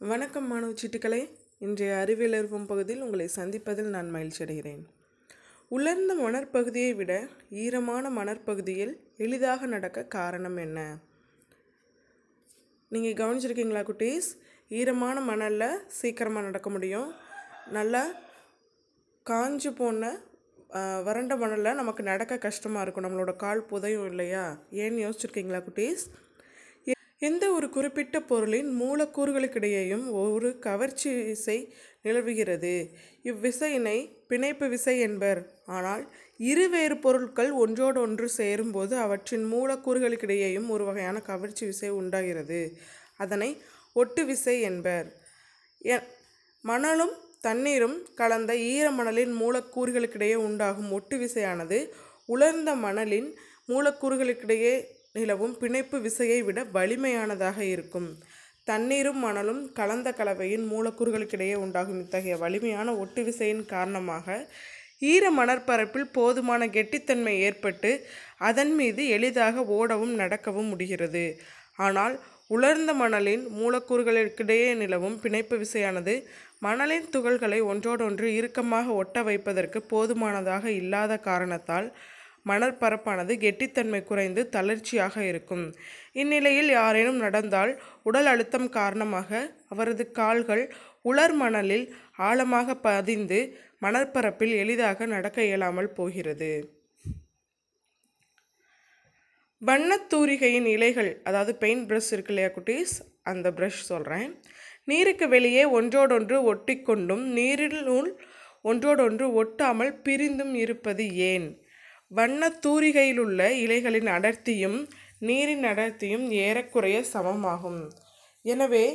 வணக்கம் மாணவ சீட்டுக்களே. இன்றைய அறிவியல் அறிவும் பகுதியில் உங்களை சந்திப்பதில் நான் மகிழ்ச்சி அடைகிறேன். உலர்ந்த மணற்பகுதியை விட ஈரமான மணற்பகுதியில் எளிதாக நடக்க காரணம் என்ன? நீங்கள் கவனிச்சிருக்கீங்களா குட்டீஸ்? ஈரமான மணலில் சீக்கிரமாக நடக்க முடியும். நல்லா காஞ்சு போன வறண்ட மணலில் நமக்கு நடக்க கஷ்டமாக இருக்கும். நம்மளோட கால் புதையும் இல்லையா? ஏன்னு யோசிச்சிருக்கீங்களா குட்டீஸ்? எந்த ஒரு குறிப்பிட்ட பொருளின் மூலக்கூறுகளுக்கிடையேயும் ஒரு கவர்ச்சி விசை நிலவுகிறது. இவ்விசையினை பிணைப்பு விசை என்பர். ஆனால் இருவேறு பொருட்கள் ஒன்றோடொன்று சேரும்போது அவற்றின் மூலக்கூறுகளுக்கிடையேயும் ஒரு வகையான கவர்ச்சி விசை உண்டாகிறது. அதனை ஒட்டு விசை என்பர். எ- மணலும் தண்ணீரும் கலந்த ஈரமணலின் மூலக்கூறுகளுக்கிடையே உண்டாகும் ஒட்டு விசையானது உலர்ந்த மணலின் மூலக்கூறுகளுக்கிடையே நிலவும் பிணைப்பு விசையை விட வலிமையானதாக இருக்கும். தண்ணீரும் மணலும் கலந்த கலவையின் மூலக்கூறுகளுக்கிடையே உண்டாகும் இத்தகைய வலிமையான ஒட்டு விசையின் காரணமாக ஈர மணற்பரப்பில் போதுமான கெட்டித்தன்மை ஏற்பட்டு அதன் மீது எளிதாக ஓடவும் நடக்கவும் முடிகிறது. ஆனால் உலர்ந்த மணலின் மூலக்கூறுகளுக்கிடையே நிலவும் பிணைப்பு விசையானது மணலின் துகள்களை ஒன்றோடொன்று இறுக்கமாக ஒட்ட வைப்பதற்கு போதுமானதாக இல்லாத காரணத்தால் மணற்பரப்பானது கெட்டித்தன்மை குறைந்து தளர்ச்சியாக இருக்கும். இந்நிலையில் யாரேனும் நடந்தால் உடல் அழுத்தம் காரணமாக அவரது கால்கள் உலர் மணலில் ஆழமாக பதிந்து மணற்பரப்பில் எளிதாக நடக்க இயலாமல் போகிறது. வண்ணத் தூரிகையின் இலைகள் அதாவது பெயிண்ட் ப்ரஷ் இருக்கு இல்லையா குட்டீஸ்? அந்த ப்ரஷ் சொல்கிறேன் நீருக்கு வெளியே ஒன்றோடொன்று ஒட்டிக்கொண்டும் நீரினுள் ஒன்றோடொன்று ஒட்டாமல் பிரிந்தும் இருப்பது ஏன்? வண்ணத் தூரிகையிலுள்ள இலைகளின் அடர்த்தியும் நீரின் அடர்த்தியும் ஏறக்குறைய சமமாகும். எனவே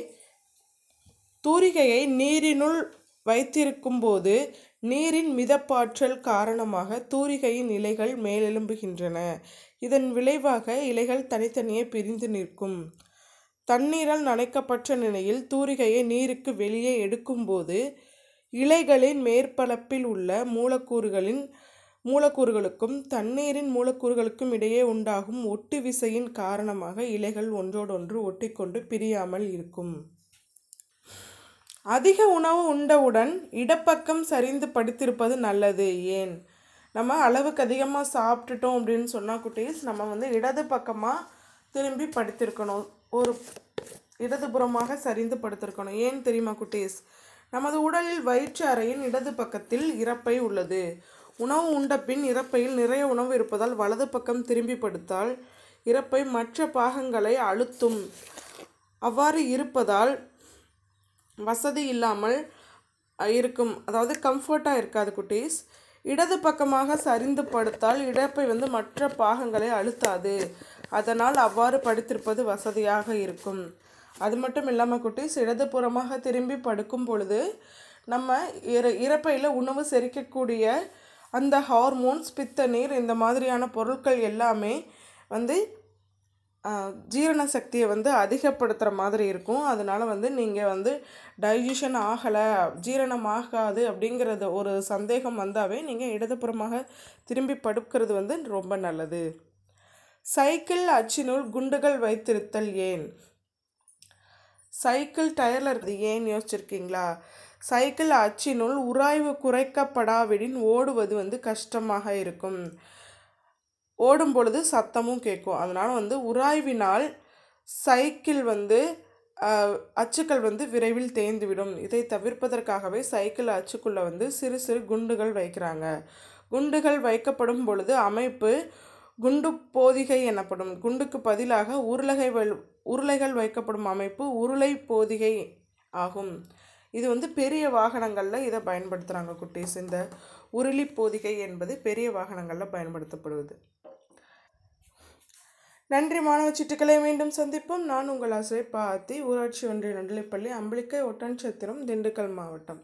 தூரிகையை நீரினுள் வைத்திருக்கும்போது நீரின் மிதப்பாற்றல் காரணமாக தூரிகையின் இலைகள் மேலெழும்புகின்றன இதன் விளைவாக இலைகள் தனித்தனியே பிரிந்து நிற்கும். தண்ணீரால் நனைக்கப்பட்ட நிலையில் தூரிகையை நீருக்கு வெளியே எடுக்கும்போது இலைகளின் மேற்பரப்பில் உள்ள மூலக்கூறுகளின் மூலக்கூறுகளுக்கும் தண்ணீரின் மூலக்கூறுகளுக்கும் இடையே உண்டாகும் ஒட்டு விசையின் காரணமாக இலைகள் ஒன்றோடொன்று ஒட்டிக்கொண்டு பிரியாமல் இருக்கும். அதிக உணவு உண்டவுடன் இடப்பக்கம் சரிந்து படுத்திருப்பது நல்லது. ஏன்? நம்ம அளவுக்கு அதிகமாக சாப்பிட்டுட்டோம் அப்படின்னு சொன்னால் குட்டீஸ் நம்ம வந்து இடது பக்கமாக திரும்பி படுத்திருக்கணும். ஒரு இடதுபுறமாக சரிந்து படுத்திருக்கணும். ஏன் தெரியுமா குட்டீஸ்? நமது உடலில் வயிற்று அறையின் இடது பக்கத்தில் இறப்பை உள்ளது. உணவு உண்ட பின் இறப்பையில் நிறைய உணவு இருப்பதால் வலது பக்கம் திரும்பி படுத்தால் இறப்பை மற்ற பாகங்களை அழுத்தும். அவ்வாறு இருப்பதால் வசதி இல்லாமல் இருக்கும். அதாவது கம்ஃபர்ட்டாக இருக்காது குட்டீஸ். இடது பக்கமாக சரிந்து படுத்தால் இடப்பை வந்து மற்ற பாகங்களை அழுத்தாது. அதனால் அவ்வாறு படுத்திருப்பது வசதியாக இருக்கும். அது மட்டும் இல்லாமல் குட்டீஸ் இடதுபுறமாக திரும்பி படுக்கும் பொழுது நம்ம இற இறப்பையில் உணவு செரிக்கக்கூடிய அந்த ஹார்மோன்ஸ் பித்த நீர் இந்த மாதிரியான பொருட்கள் எல்லாமே வந்து ஜீரண சக்தியை வந்து அதிகப்படுத்துகிற மாதிரி இருக்கும். அதனால் வந்து நீங்கள் வந்து டைஜஷன் ஆகலை ஜீரணம் ஆகாது அப்படிங்கிறது ஒரு சந்தேகம் வந்தாவே நீங்கள் இடதுபுறமாக திரும்பி படுக்கிறது வந்து ரொம்ப நல்லது. சைக்கிள் அச்சினுள் குண்டுகள் வைத்திருத்தல் ஏன்? சைக்கிள் டயரில் இருக்குது ஏன் யோசிச்சிருக்கீங்களா? சைக்கிள் அச்சினுள் உராய்வு குறைக்கப்படாவிடின் ஓடுவது வந்து கஷ்டமாக இருக்கும். ஓடும் பொழுது சத்தமும் கேட்கும். அதனால் வந்து உராய்வினால் சைக்கிள் வந்து அச்சுக்கள் வந்து விரைவில் தேய்ந்துவிடும். இதை தவிர்ப்பதற்காகவே சைக்கிள் அச்சுக்குள்ளே வந்து சிறு சிறு குண்டுகள் வைக்கிறாங்க. குண்டுகள் வைக்கப்படும் பொழுது அமைப்பு குண்டு போதிகை எனப்படும். குண்டுக்கு பதிலாக உருளகை உருளைகள் வைக்கப்படும் அமைப்பு உருளை போதிகை ஆகும். இது வந்து பெரிய வாகனங்களில் இதை பயன்படுத்துகிறாங்க குட்டீஸ். இந்த உருளி போதிகை என்பது பெரிய வாகனங்களில் பயன்படுத்தப்படுவது. நன்றி மாணவ சிட்டுக்களை மீண்டும் சந்திப்போம். நான் உங்கள் ஆசிரியர் பாத்தி. ஊராட்சி ஒன்றிய நடுநிலைப்பள்ளி அம்பலிக்கை ஒட்டன்சத்திரம் திண்டுக்கல் மாவட்டம்.